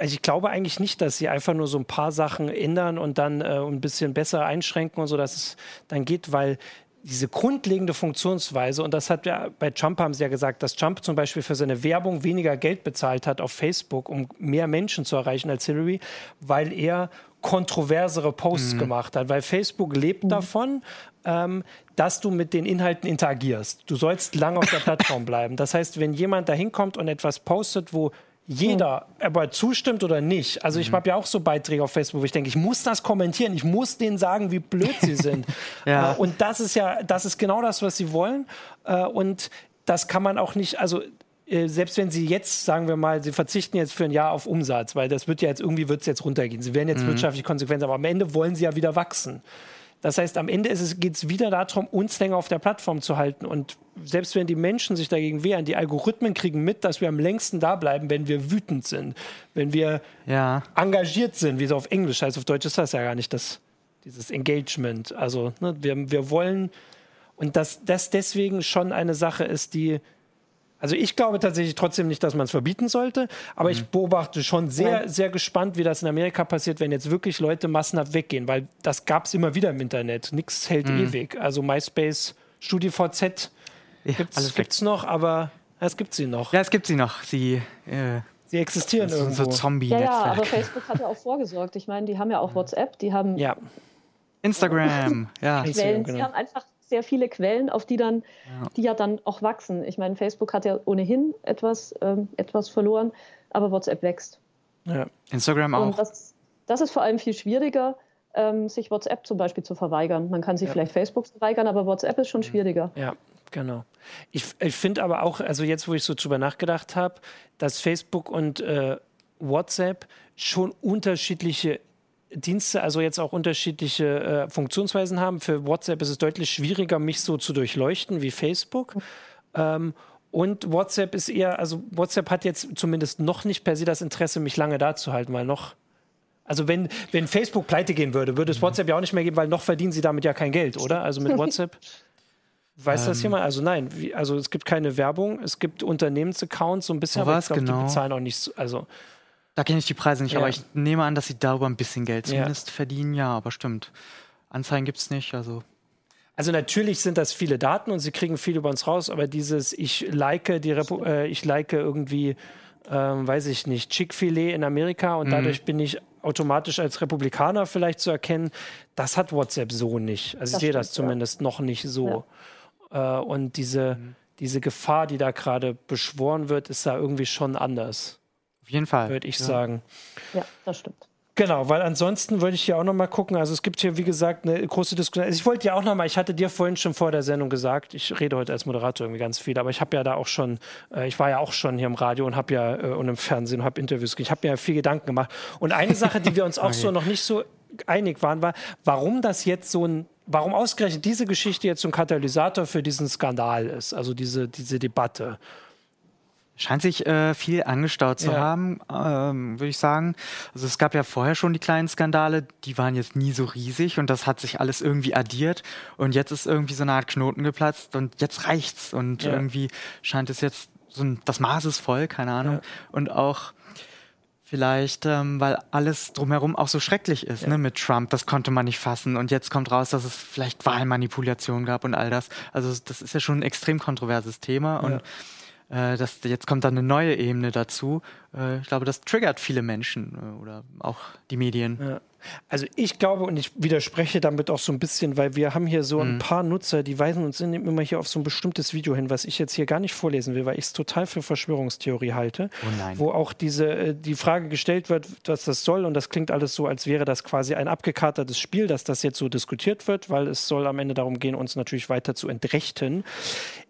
also ich glaube eigentlich nicht, dass sie einfach nur so ein paar Sachen ändern und dann äh, ein bisschen besser einschränken und so, dass es dann geht, weil diese grundlegende Funktionsweise, und das hat ja bei Trump haben sie ja gesagt, dass Trump zum Beispiel für seine Werbung weniger Geld bezahlt hat auf Facebook, um mehr Menschen zu erreichen als Hillary, weil er kontroversere Posts mhm. gemacht hat, weil Facebook lebt mhm. davon, ähm, dass du mit den Inhalten interagierst. Du sollst lange auf der Plattform bleiben. Das heißt, wenn jemand da hinkommt und etwas postet, wo jeder hm. aber zustimmt oder nicht. Also ich mhm. habe ja auch so Beiträge auf Facebook, wo ich denke, ich muss das kommentieren, ich muss denen sagen, wie blöd sie sind. ja. Äh, und das ist ja, das ist genau das, was sie wollen. Äh, und das kann man auch nicht, also äh, selbst wenn sie jetzt, sagen wir mal, sie verzichten jetzt für ein Jahr auf Umsatz, weil das wird ja jetzt irgendwie wird es jetzt runtergehen. Sie werden jetzt mhm. wirtschaftlich konsequent, aber am Ende wollen sie ja wieder wachsen. Das heißt, am Ende geht es wieder darum, uns länger auf der Plattform zu halten. Und selbst wenn die Menschen sich dagegen wehren, die Algorithmen kriegen mit, dass wir am längsten da bleiben, wenn wir wütend sind, wenn wir ja. engagiert sind, wie es auf Englisch heißt. Auf Deutsch ist das ja gar nicht das, dieses Engagement. Also ne, wir, wir wollen, und dass das deswegen schon eine Sache ist, die also ich glaube tatsächlich trotzdem nicht, dass man es verbieten sollte, aber mhm. ich beobachte schon sehr, sehr gespannt, wie das in Amerika passiert, wenn jetzt wirklich Leute massenhaft weggehen, weil das gab es immer wieder im Internet. Nichts hält mhm. ewig. Also MySpace, StudiVZ ja, gibt es noch, aber es gibt sie noch. Ja, es gibt sie noch. Sie, äh, sie existieren irgendwo. So zombie Ja, ja, aber Facebook hat ja auch vorgesorgt. Ich meine, die haben ja auch WhatsApp, die haben ja. Instagram, ja. Quellen. Sie genau. haben einfach sehr viele Quellen, auf die dann, ja. die ja dann auch wachsen. Ich meine, Facebook hat ja ohnehin etwas, ähm, etwas verloren, aber WhatsApp wächst. Ja. Instagram auch. Und das, das ist vor allem viel schwieriger, ähm, sich WhatsApp zum Beispiel zu verweigern. Man kann sich ja. vielleicht Facebook verweigern, aber WhatsApp ist schon mhm. schwieriger. Ja, genau. Ich, ich finde aber auch, also jetzt, wo ich so drüber nachgedacht habe, dass Facebook und äh, WhatsApp schon unterschiedliche Dienste, also jetzt auch unterschiedliche äh, Funktionsweisen haben. Für WhatsApp ist es deutlich schwieriger, mich so zu durchleuchten wie Facebook. Mhm. Ähm, und WhatsApp ist eher, also WhatsApp hat jetzt zumindest noch nicht per se das Interesse, mich lange da zu halten, weil noch also wenn, wenn Facebook pleite gehen würde, würde es WhatsApp ja auch nicht mehr geben, weil noch verdienen sie damit ja kein Geld, oder? Also mit WhatsApp. Weiß ähm, das jemand? Also nein, wie, also es gibt keine Werbung, es gibt Unternehmensaccounts, so ein bisschen, aber ich glaube, genau? die bezahlen auch nicht so, also da kenne ich die Preise nicht, ja. aber ich nehme an, dass sie darüber ein bisschen Geld zumindest ja. verdienen. Ja, aber stimmt. Anzeigen gibt es nicht, also. Also natürlich sind das viele Daten und sie kriegen viel über uns raus, aber dieses ich like die Repu äh, ich like irgendwie ähm, weiß ich nicht Chick-fil-A in Amerika und mhm. dadurch bin ich automatisch als Republikaner vielleicht zu erkennen, das hat WhatsApp so nicht. Also ich sehe das zumindest ja. noch nicht so. Ja. Äh, und diese, mhm. diese Gefahr, die da gerade beschworen wird, ist da irgendwie schon anders. Auf jeden Fall. Würde ich ja. sagen. Ja, das stimmt. Genau, weil ansonsten würde ich hier auch noch mal gucken. Also es gibt hier, wie gesagt, eine große Diskussion. Also ich wollte ja auch noch mal, ich hatte dir vorhin schon vor der Sendung gesagt, ich rede heute als Moderator irgendwie ganz viel, aber ich habe ja da auch schon, äh, ich war ja auch schon hier im Radio und habe ja äh, und im Fernsehen und habe Interviews gegeben. Ich habe mir ja viel Gedanken gemacht. Und eine Sache, die wir uns auch so noch nicht so einig waren, war, warum das jetzt so ein, warum ausgerechnet diese Geschichte jetzt so ein Katalysator für diesen Skandal ist, also diese, diese Debatte. Scheint sich äh, viel angestaut zu ja. haben, ähm, würde ich sagen. Also es gab ja vorher schon die kleinen Skandale, die waren jetzt nie so riesig und das hat sich alles irgendwie addiert und jetzt ist irgendwie so eine Art Knoten geplatzt und jetzt reicht's und ja. irgendwie scheint es jetzt so ein, das Maß ist voll, keine Ahnung. Ja. Und auch Vielleicht, ähm, weil alles drumherum auch so schrecklich ist, ja. ne, mit Trump. Das konnte man nicht fassen. Und jetzt kommt raus, dass es vielleicht Wahlmanipulation gab und all das. Also das ist ja schon ein extrem kontroverses Thema. Und äh, das, jetzt kommt dann eine neue Ebene dazu. Äh, ich glaube, das triggert viele Menschen äh, oder auch die Medien. Ja. Also ich glaube und ich widerspreche damit auch so ein bisschen, weil wir haben hier so ein mhm. paar Nutzer, die weisen uns immer hier auf so ein bestimmtes Video hin, was ich jetzt hier gar nicht vorlesen will, weil ich es total für Verschwörungstheorie halte, oh wo auch diese äh, die Frage gestellt wird, was das soll und das klingt alles so, als wäre das quasi ein abgekatertes Spiel, dass das jetzt so diskutiert wird, weil es soll am Ende darum gehen, uns natürlich weiter zu entrechten.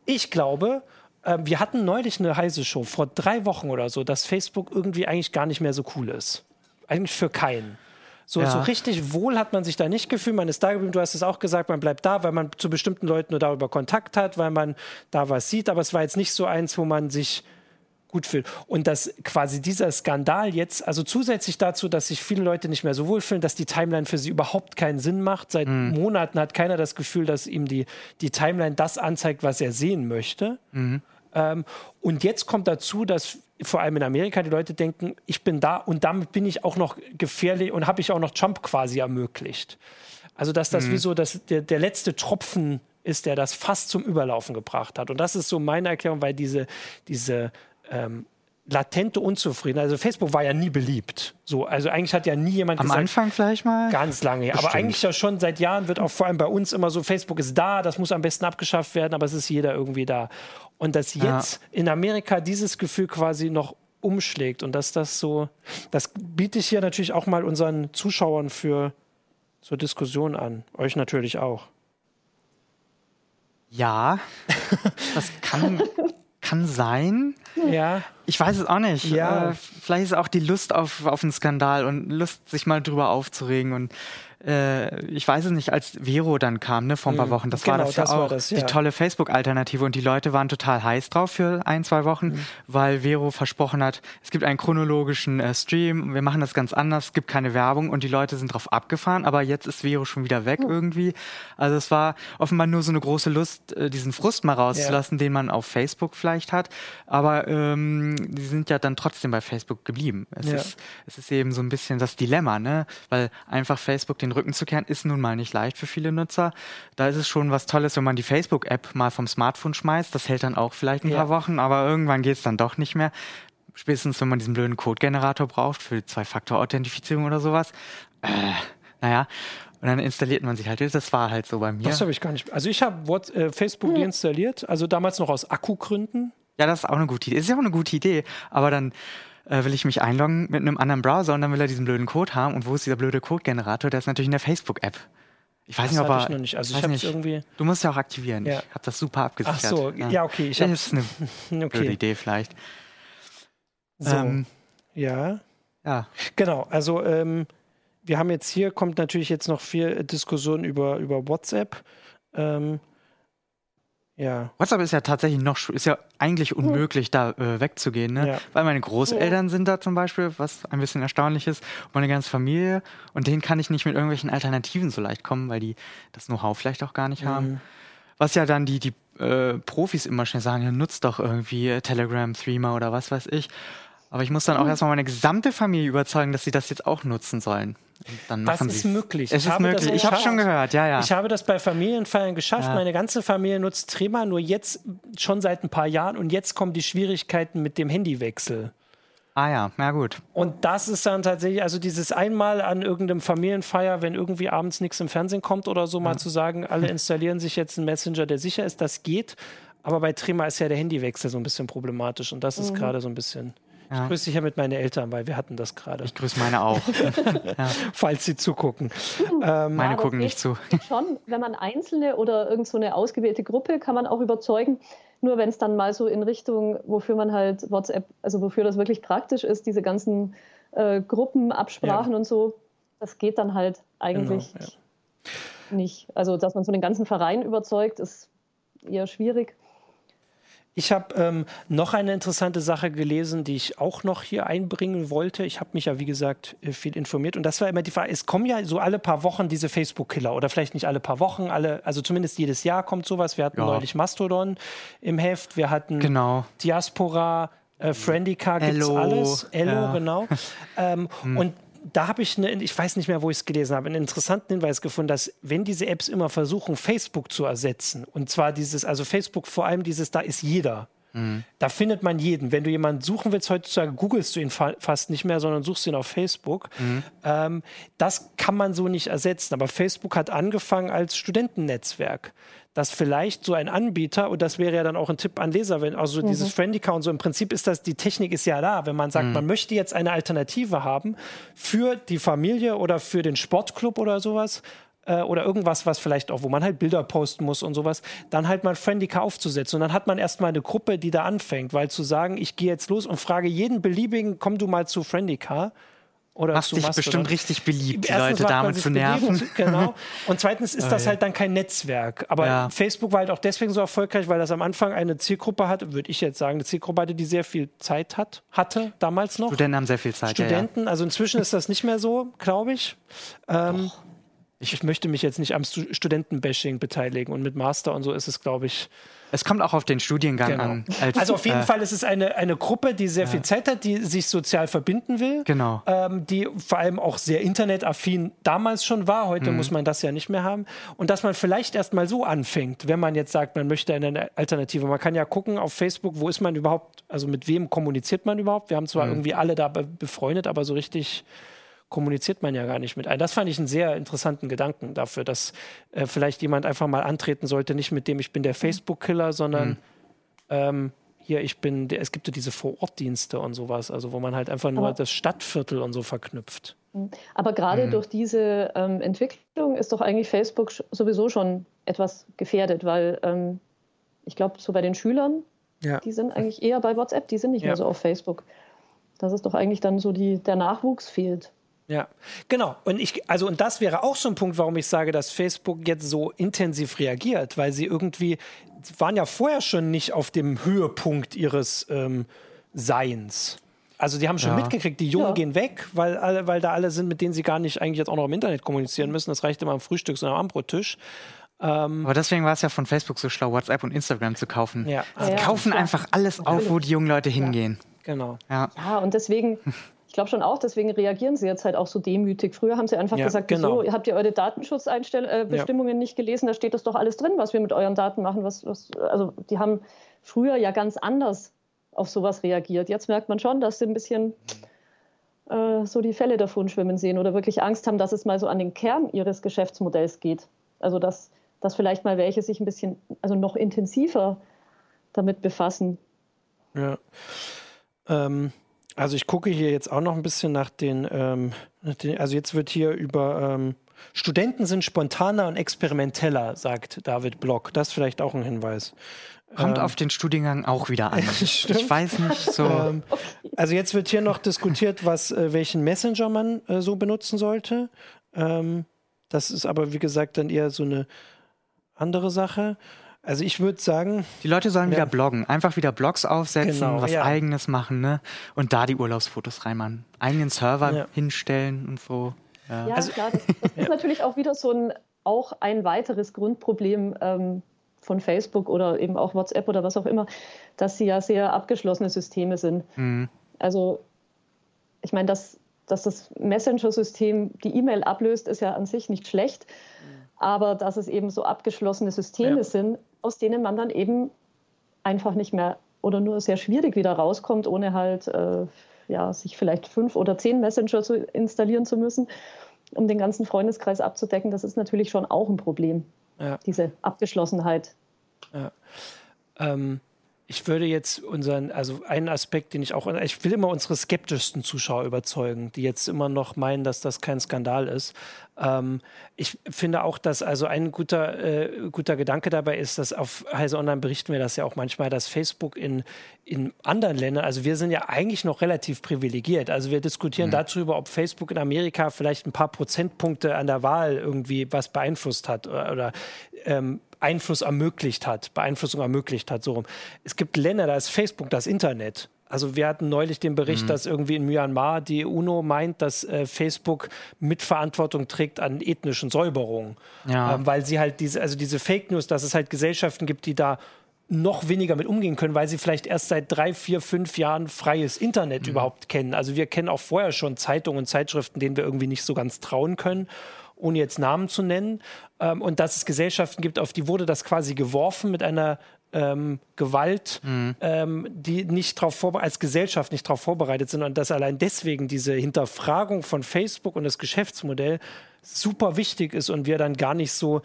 Ich glaube, äh, wir hatten neulich eine heiße Show vor drei Wochen oder so, dass Facebook irgendwie eigentlich gar nicht mehr so cool ist. Eigentlich für keinen. So, ja. so richtig wohl hat man sich da nicht gefühlt. Man ist da geblieben. Du hast es auch gesagt, man bleibt da, weil man zu bestimmten Leuten nur darüber Kontakt hat, weil man da was sieht. Aber es war jetzt nicht so eins, wo man sich gut fühlt. Und dass quasi dieser Skandal jetzt, also zusätzlich dazu, dass sich viele Leute nicht mehr so wohlfühlen, dass die Timeline für sie überhaupt keinen Sinn macht. Seit mhm. Monaten hat keiner das Gefühl, dass ihm die, die Timeline das anzeigt, was er sehen möchte. Mhm. Ähm, und jetzt kommt dazu, dass vor allem in Amerika die Leute denken, ich bin da und damit bin ich auch noch gefährlich und habe ich auch noch Trump quasi ermöglicht. Also dass das mhm. wie so dass der, der letzte Tropfen ist, der das fast zum Überlaufen gebracht hat. Und das ist so meine Erklärung, weil diese, diese ähm, latente Unzufriedenheit. Also Facebook war ja nie beliebt. So, also eigentlich hat ja nie jemand Am gesagt, Anfang vielleicht mal? Ganz lange. Bestimmt. Aber eigentlich ja schon seit Jahren wird auch vor allem bei uns immer so, Facebook ist da, das muss am besten abgeschafft werden, aber es ist jeder irgendwie da. Und dass jetzt ja. in Amerika dieses Gefühl quasi noch umschlägt und dass das so, das biete ich hier natürlich auch mal unseren Zuschauern für zur Diskussion an. Euch natürlich auch. Ja, das kann, kann sein. Ja. Ich weiß es auch nicht. Ja. Äh, vielleicht ist auch die Lust auf, auf einen Skandal und Lust, sich mal drüber aufzuregen und äh, ich weiß es nicht, als Vero dann kam, ne, vor ein paar mhm. Wochen, das genau, war das ja das auch, das, ja. die tolle Facebook-Alternative und die Leute waren total heiß drauf für ein, zwei Wochen, mhm. weil Vero versprochen hat, es gibt einen chronologischen äh, Stream, wir machen das ganz anders, es gibt keine Werbung und die Leute sind drauf abgefahren, aber jetzt ist Vero schon wieder weg mhm. irgendwie. Also es war offenbar nur so eine große Lust, äh, diesen Frust mal rauszulassen, ja. den man auf Facebook vielleicht hat, aber ähm, die sind ja dann trotzdem bei Facebook geblieben. Es, ja. ist, es ist eben so ein bisschen das Dilemma, ne, weil einfach Facebook den den Rücken zu kehren, ist nun mal nicht leicht für viele Nutzer. Da ist es schon was Tolles, wenn man die Facebook-App mal vom Smartphone schmeißt. Das hält dann auch vielleicht ein ja. paar Wochen, aber irgendwann geht es dann doch nicht mehr. Spätestens, wenn man diesen blöden Code-Generator braucht für Zwei-Faktor-Authentifizierung oder sowas. Äh, naja, und dann installiert man sich halt. Das war halt so bei mir. Das habe ich gar nicht. Also ich habe äh, Facebook hm. deinstalliert, also damals noch aus Akkugründen. Ja, das ist auch eine gute Idee. Ist ja auch eine gute Idee. Aber dann äh, will ich mich einloggen mit einem anderen Browser und dann will er diesen blöden Code haben. Und wo ist dieser blöde Code-Generator? Der ist natürlich in der Facebook-App. Ich weiß das nicht, ob er. Ich noch nicht. Also ich nicht. irgendwie. Du musst ja auch aktivieren. Ja. Ich habe das super abgesichert. Ach so, ja, ja okay. Ich das ist eine okay. blöde Idee vielleicht. So. Ähm, ja. Ja. Genau. Also ähm, wir haben jetzt hier kommt natürlich jetzt noch viel Diskussion über über WhatsApp. Ähm, ja. WhatsApp ist ja tatsächlich noch, ist ja eigentlich unmöglich, hm. da äh, wegzugehen, ne? Ja. Weil meine Großeltern ja. sind da zum Beispiel, was ein bisschen erstaunlich ist, meine ganze Familie. Und denen kann ich nicht mit irgendwelchen Alternativen so leicht kommen, weil die das Know-how vielleicht auch gar nicht mhm. haben. Was ja dann die, die äh, Profis immer schnell sagen, ja, nutzt doch irgendwie Telegram, Threema oder was weiß ich. Aber ich muss dann auch mhm. erstmal meine gesamte Familie überzeugen, dass sie das jetzt auch nutzen sollen. Dann das ist möglich. Es ich ist möglich. ich habe schon gehört, ja, ja. Ich habe das bei Familienfeiern geschafft. Ja. Meine ganze Familie nutzt Trema, nur jetzt schon seit ein paar Jahren und jetzt kommen die Schwierigkeiten mit dem Handywechsel. Ah ja, na gut. Und das ist dann tatsächlich, also dieses einmal an irgendeinem Familienfeier, wenn irgendwie abends nichts im Fernsehen kommt oder so, ja. mal zu sagen, alle installieren sich jetzt einen Messenger, der sicher ist, das geht. Aber bei Trema ist ja der Handywechsel so ein bisschen problematisch und das ist mhm. gerade so ein bisschen. Ja. Ich grüße dich ja mit meinen Eltern, weil wir hatten das gerade. Ich grüße meine auch. ja. Falls sie zugucken. Ähm, meine gucken nicht zu. Schon, wenn man Einzelne oder irgend so eine ausgewählte Gruppe kann man auch überzeugen. Nur wenn es dann mal so in Richtung, wofür man halt WhatsApp, also wofür das wirklich praktisch ist, diese ganzen äh, Gruppenabsprachen ja. und so, das geht dann halt eigentlich genau, nicht. Also, dass man so den ganzen Verein überzeugt, ist eher schwierig. Ich habe ähm, noch eine interessante Sache gelesen, die ich auch noch hier einbringen wollte. Ich habe mich ja, wie gesagt, äh, viel informiert. Und das war immer die Frage, es kommen ja so alle paar Wochen diese Facebook-Killer. Oder vielleicht nicht alle paar Wochen, alle, also zumindest jedes Jahr kommt sowas. Wir hatten ja. neulich Mastodon im Heft, wir hatten genau. Diaspora, äh, Friendica, gibt es alles. Ello, ja. genau. ähm, hm. Und da habe ich, eine, ich weiß nicht mehr, wo ich es gelesen habe, einen interessanten Hinweis gefunden, dass wenn diese Apps immer versuchen, Facebook zu ersetzen, und zwar dieses, also Facebook vor allem dieses, da ist jeder. Mhm. Da findet man jeden. Wenn du jemanden suchen willst, heutzutage googelst du ihn fa fast nicht mehr, sondern suchst ihn auf Facebook. Mhm. Ähm, das kann man so nicht ersetzen. Aber Facebook hat angefangen als Studentennetzwerk dass vielleicht so ein Anbieter, und das wäre ja dann auch ein Tipp an Leser, wenn, also mhm. dieses Friendica so, im Prinzip ist das, die Technik ist ja da, wenn man sagt, mhm. man möchte jetzt eine Alternative haben für die Familie oder für den Sportclub oder sowas, äh, oder irgendwas, was vielleicht auch, wo man halt Bilder posten muss und sowas, dann halt mal Friendica aufzusetzen. Und dann hat man erstmal eine Gruppe, die da anfängt, weil zu sagen, ich gehe jetzt los und frage jeden beliebigen, komm du mal zu Friendica, oder Machst dich bestimmt oder? richtig beliebt, die Leute damit zu nerven. genau. Und zweitens ist oh, das halt dann kein Netzwerk. Aber ja. Facebook war halt auch deswegen so erfolgreich, weil das am Anfang eine Zielgruppe hatte, würde ich jetzt sagen, eine Zielgruppe hatte, die sehr viel Zeit hat, hatte damals noch. Studenten haben sehr viel Zeit. Studenten, ja, ja. also inzwischen ist das nicht mehr so, glaube ich. Ähm, ich. Ich möchte mich jetzt nicht am Studentenbashing beteiligen und mit Master und so ist es, glaube ich, es kommt auch auf den Studiengang genau. an. Als, also auf jeden äh, Fall ist es eine, eine Gruppe, die sehr ja. viel Zeit hat, die sich sozial verbinden will. Genau. Ähm, die vor allem auch sehr internetaffin damals schon war. Heute mhm. muss man das ja nicht mehr haben. Und dass man vielleicht erst mal so anfängt, wenn man jetzt sagt, man möchte eine Alternative. Man kann ja gucken auf Facebook, wo ist man überhaupt, also mit wem kommuniziert man überhaupt. Wir haben zwar mhm. irgendwie alle da befreundet, aber so richtig kommuniziert man ja gar nicht mit einem. Das fand ich einen sehr interessanten Gedanken dafür, dass äh, vielleicht jemand einfach mal antreten sollte, nicht mit dem ich bin der Facebook-Killer, sondern mhm. ähm, hier, ich bin, der, es gibt ja diese Vorortdienste und sowas, also wo man halt einfach nur Aber das Stadtviertel und so verknüpft. Mhm. Aber gerade mhm. durch diese ähm, Entwicklung ist doch eigentlich Facebook sowieso schon etwas gefährdet, weil ähm, ich glaube, so bei den Schülern, ja. die sind eigentlich eher bei WhatsApp, die sind nicht ja. mehr so auf Facebook. Das ist doch eigentlich dann so die, der Nachwuchs fehlt. Ja, genau. Und ich, also, und das wäre auch so ein Punkt, warum ich sage, dass Facebook jetzt so intensiv reagiert, weil sie irgendwie, sie waren ja vorher schon nicht auf dem Höhepunkt ihres ähm, Seins. Also die haben schon ja. mitgekriegt, die Jungen ja. gehen weg, weil, alle, weil da alle sind, mit denen sie gar nicht eigentlich jetzt auch noch im Internet kommunizieren müssen. Das reicht immer am Frühstücks- und am Abendbrottisch. Ähm, Aber deswegen war es ja von Facebook so schlau, WhatsApp und Instagram zu kaufen. Ja. Sie ja, kaufen einfach alles auf, wo die jungen Leute hingehen. Genau. Ja. ja, und deswegen glaube schon auch, deswegen reagieren sie jetzt halt auch so demütig. Früher haben sie einfach ja, gesagt, genau. wieso, habt ihr eure Datenschutzbestimmungen äh, ja. nicht gelesen? Da steht das doch alles drin, was wir mit euren Daten machen. Was, was, also die haben früher ja ganz anders auf sowas reagiert. Jetzt merkt man schon, dass sie ein bisschen äh, so die Fälle davon schwimmen sehen oder wirklich Angst haben, dass es mal so an den Kern ihres Geschäftsmodells geht. Also dass, dass vielleicht mal welche sich ein bisschen, also noch intensiver damit befassen. Ja. Ähm, Also ich gucke hier jetzt auch noch ein bisschen nach den, ähm, also jetzt wird hier über ähm, Studenten sind spontaner und experimenteller, sagt David Block. Das ist vielleicht auch ein Hinweis. Kommt ähm, auf den Studiengang auch wieder an. ich weiß nicht so. Ähm, also jetzt wird hier noch diskutiert, was, äh, welchen Messenger man äh, so benutzen sollte. Ähm, das ist aber, wie gesagt, dann eher so eine andere Sache. Also ich würde sagen. Die Leute sollen ja. wieder bloggen. Einfach wieder Blogs aufsetzen, genau, was ja. eigenes machen, ne? Und da die Urlaubsfotos reinmachen. Eigenen Server ja. hinstellen und so. Ja, also, klar, das, das ist natürlich auch wieder so ein, auch ein weiteres Grundproblem ähm, von Facebook oder eben auch WhatsApp oder was auch immer, dass sie ja sehr abgeschlossene Systeme sind. Mhm. Also ich meine, dass, dass das Messenger-System die E-Mail ablöst, ist ja an sich nicht schlecht, mhm. aber dass es eben so abgeschlossene Systeme ja. sind, aus denen man dann eben einfach nicht mehr oder nur sehr schwierig wieder rauskommt, ohne halt äh, ja, sich vielleicht fünf oder zehn Messenger zu installieren zu müssen, um den ganzen Freundeskreis abzudecken, das ist natürlich schon auch ein Problem, ja. diese Abgeschlossenheit. Ja. Ähm, ich würde jetzt unseren, also einen Aspekt, den ich auch, ich will immer unsere skeptischsten Zuschauer überzeugen, die jetzt immer noch meinen, dass das kein Skandal ist. Ähm, ich finde auch, dass also ein guter, äh, guter Gedanke dabei ist, dass auf Heise Online berichten wir das ja auch manchmal, dass Facebook in, in anderen Ländern, also wir sind ja eigentlich noch relativ privilegiert. Also wir diskutieren mhm. darüber, ob Facebook in Amerika vielleicht ein paar Prozentpunkte an der Wahl irgendwie was beeinflusst hat oder, oder ähm, Einfluss ermöglicht hat, Beeinflussung ermöglicht hat, so rum. Es gibt Länder, da ist Facebook das Internet. Also wir hatten neulich den Bericht, mhm. dass irgendwie in Myanmar die UNO meint, dass äh, Facebook Mitverantwortung trägt an ethnischen Säuberungen. Ja. Ähm, weil sie halt diese, also diese Fake News, dass es halt Gesellschaften gibt, die da noch weniger mit umgehen können, weil sie vielleicht erst seit drei, vier, fünf Jahren freies Internet mhm. überhaupt kennen. Also wir kennen auch vorher schon Zeitungen und Zeitschriften, denen wir irgendwie nicht so ganz trauen können ohne jetzt Namen zu nennen. Ähm, und dass es Gesellschaften gibt, auf die wurde das quasi geworfen mit einer ähm, Gewalt, mhm. ähm, die nicht darauf als Gesellschaft nicht darauf vorbereitet sind und dass allein deswegen diese Hinterfragung von Facebook und das Geschäftsmodell super wichtig ist und wir dann gar nicht so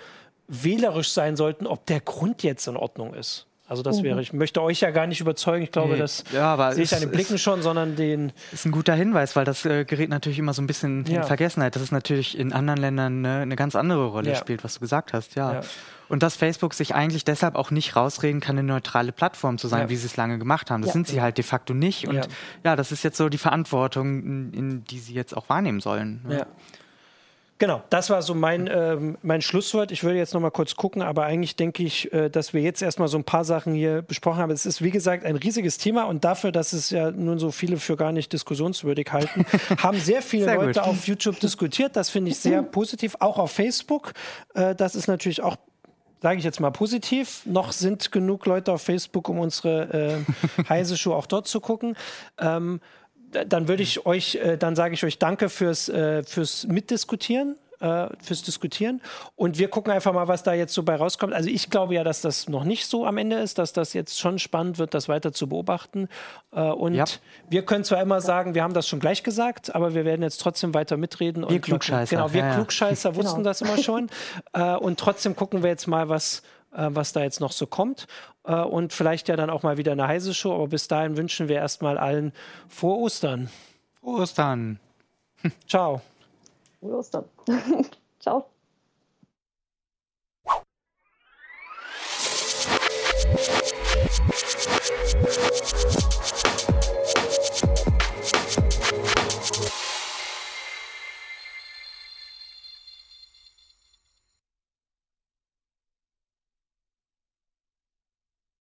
wählerisch sein sollten, ob der Grund jetzt in Ordnung ist. Also das mhm. wäre, ich möchte euch ja gar nicht überzeugen. Ich glaube, nee. das ja, sehe ich an den Blicken schon, sondern den. Ist ein guter Hinweis, weil das äh, gerät natürlich immer so ein bisschen ja. in Vergessenheit. Das ist natürlich in anderen Ländern ne, eine ganz andere Rolle ja. spielt, was du gesagt hast, ja. ja. Und dass Facebook sich eigentlich deshalb auch nicht rausreden kann, eine neutrale Plattform zu sein, wie sie es lange gemacht haben. Das sind sie halt de facto nicht. Und ja. das ist jetzt so die Verantwortung, in, in die sie jetzt auch wahrnehmen sollen. Ne? Ja. Genau, das war so mein, ähm, mein Schlusswort. Ich würde jetzt noch mal kurz gucken, aber eigentlich denke ich, äh, dass wir jetzt erstmal so ein paar Sachen hier besprochen haben. Es ist, wie gesagt, ein riesiges Thema und dafür, dass es ja nun so viele für gar nicht diskussionswürdig halten, haben sehr viele sehr Leute gut. auf YouTube diskutiert. Das finde ich sehr positiv, auch auf Facebook. Äh, das ist natürlich auch sage ich jetzt mal positiv. Noch sind genug Leute auf Facebook, um unsere äh, Heise Show auch dort zu gucken. Ähm, dann würde ich euch, äh, dann sage ich euch Danke fürs, äh, fürs Mitdiskutieren äh, fürs Diskutieren. Und wir gucken einfach mal, was da jetzt so bei rauskommt. Also ich glaube ja, dass das noch nicht so am Ende ist, dass das jetzt schon spannend wird, das weiter zu beobachten. Äh, und ja. wir können zwar immer sagen, wir haben das schon gleich gesagt, aber wir werden jetzt trotzdem weiter mitreden. Wir Klugscheißer. Genau, wir ja, Klugscheißer ja. wussten genau. das immer schon. Äh, und trotzdem gucken wir jetzt mal, was äh, was da jetzt noch so kommt. Äh, und vielleicht ja dann auch mal wieder eine heiße Show. Aber bis dahin wünschen wir erstmal allen frohe Ostern. Frohe Ostern. Ciao. Frohe Ostern. Ciao.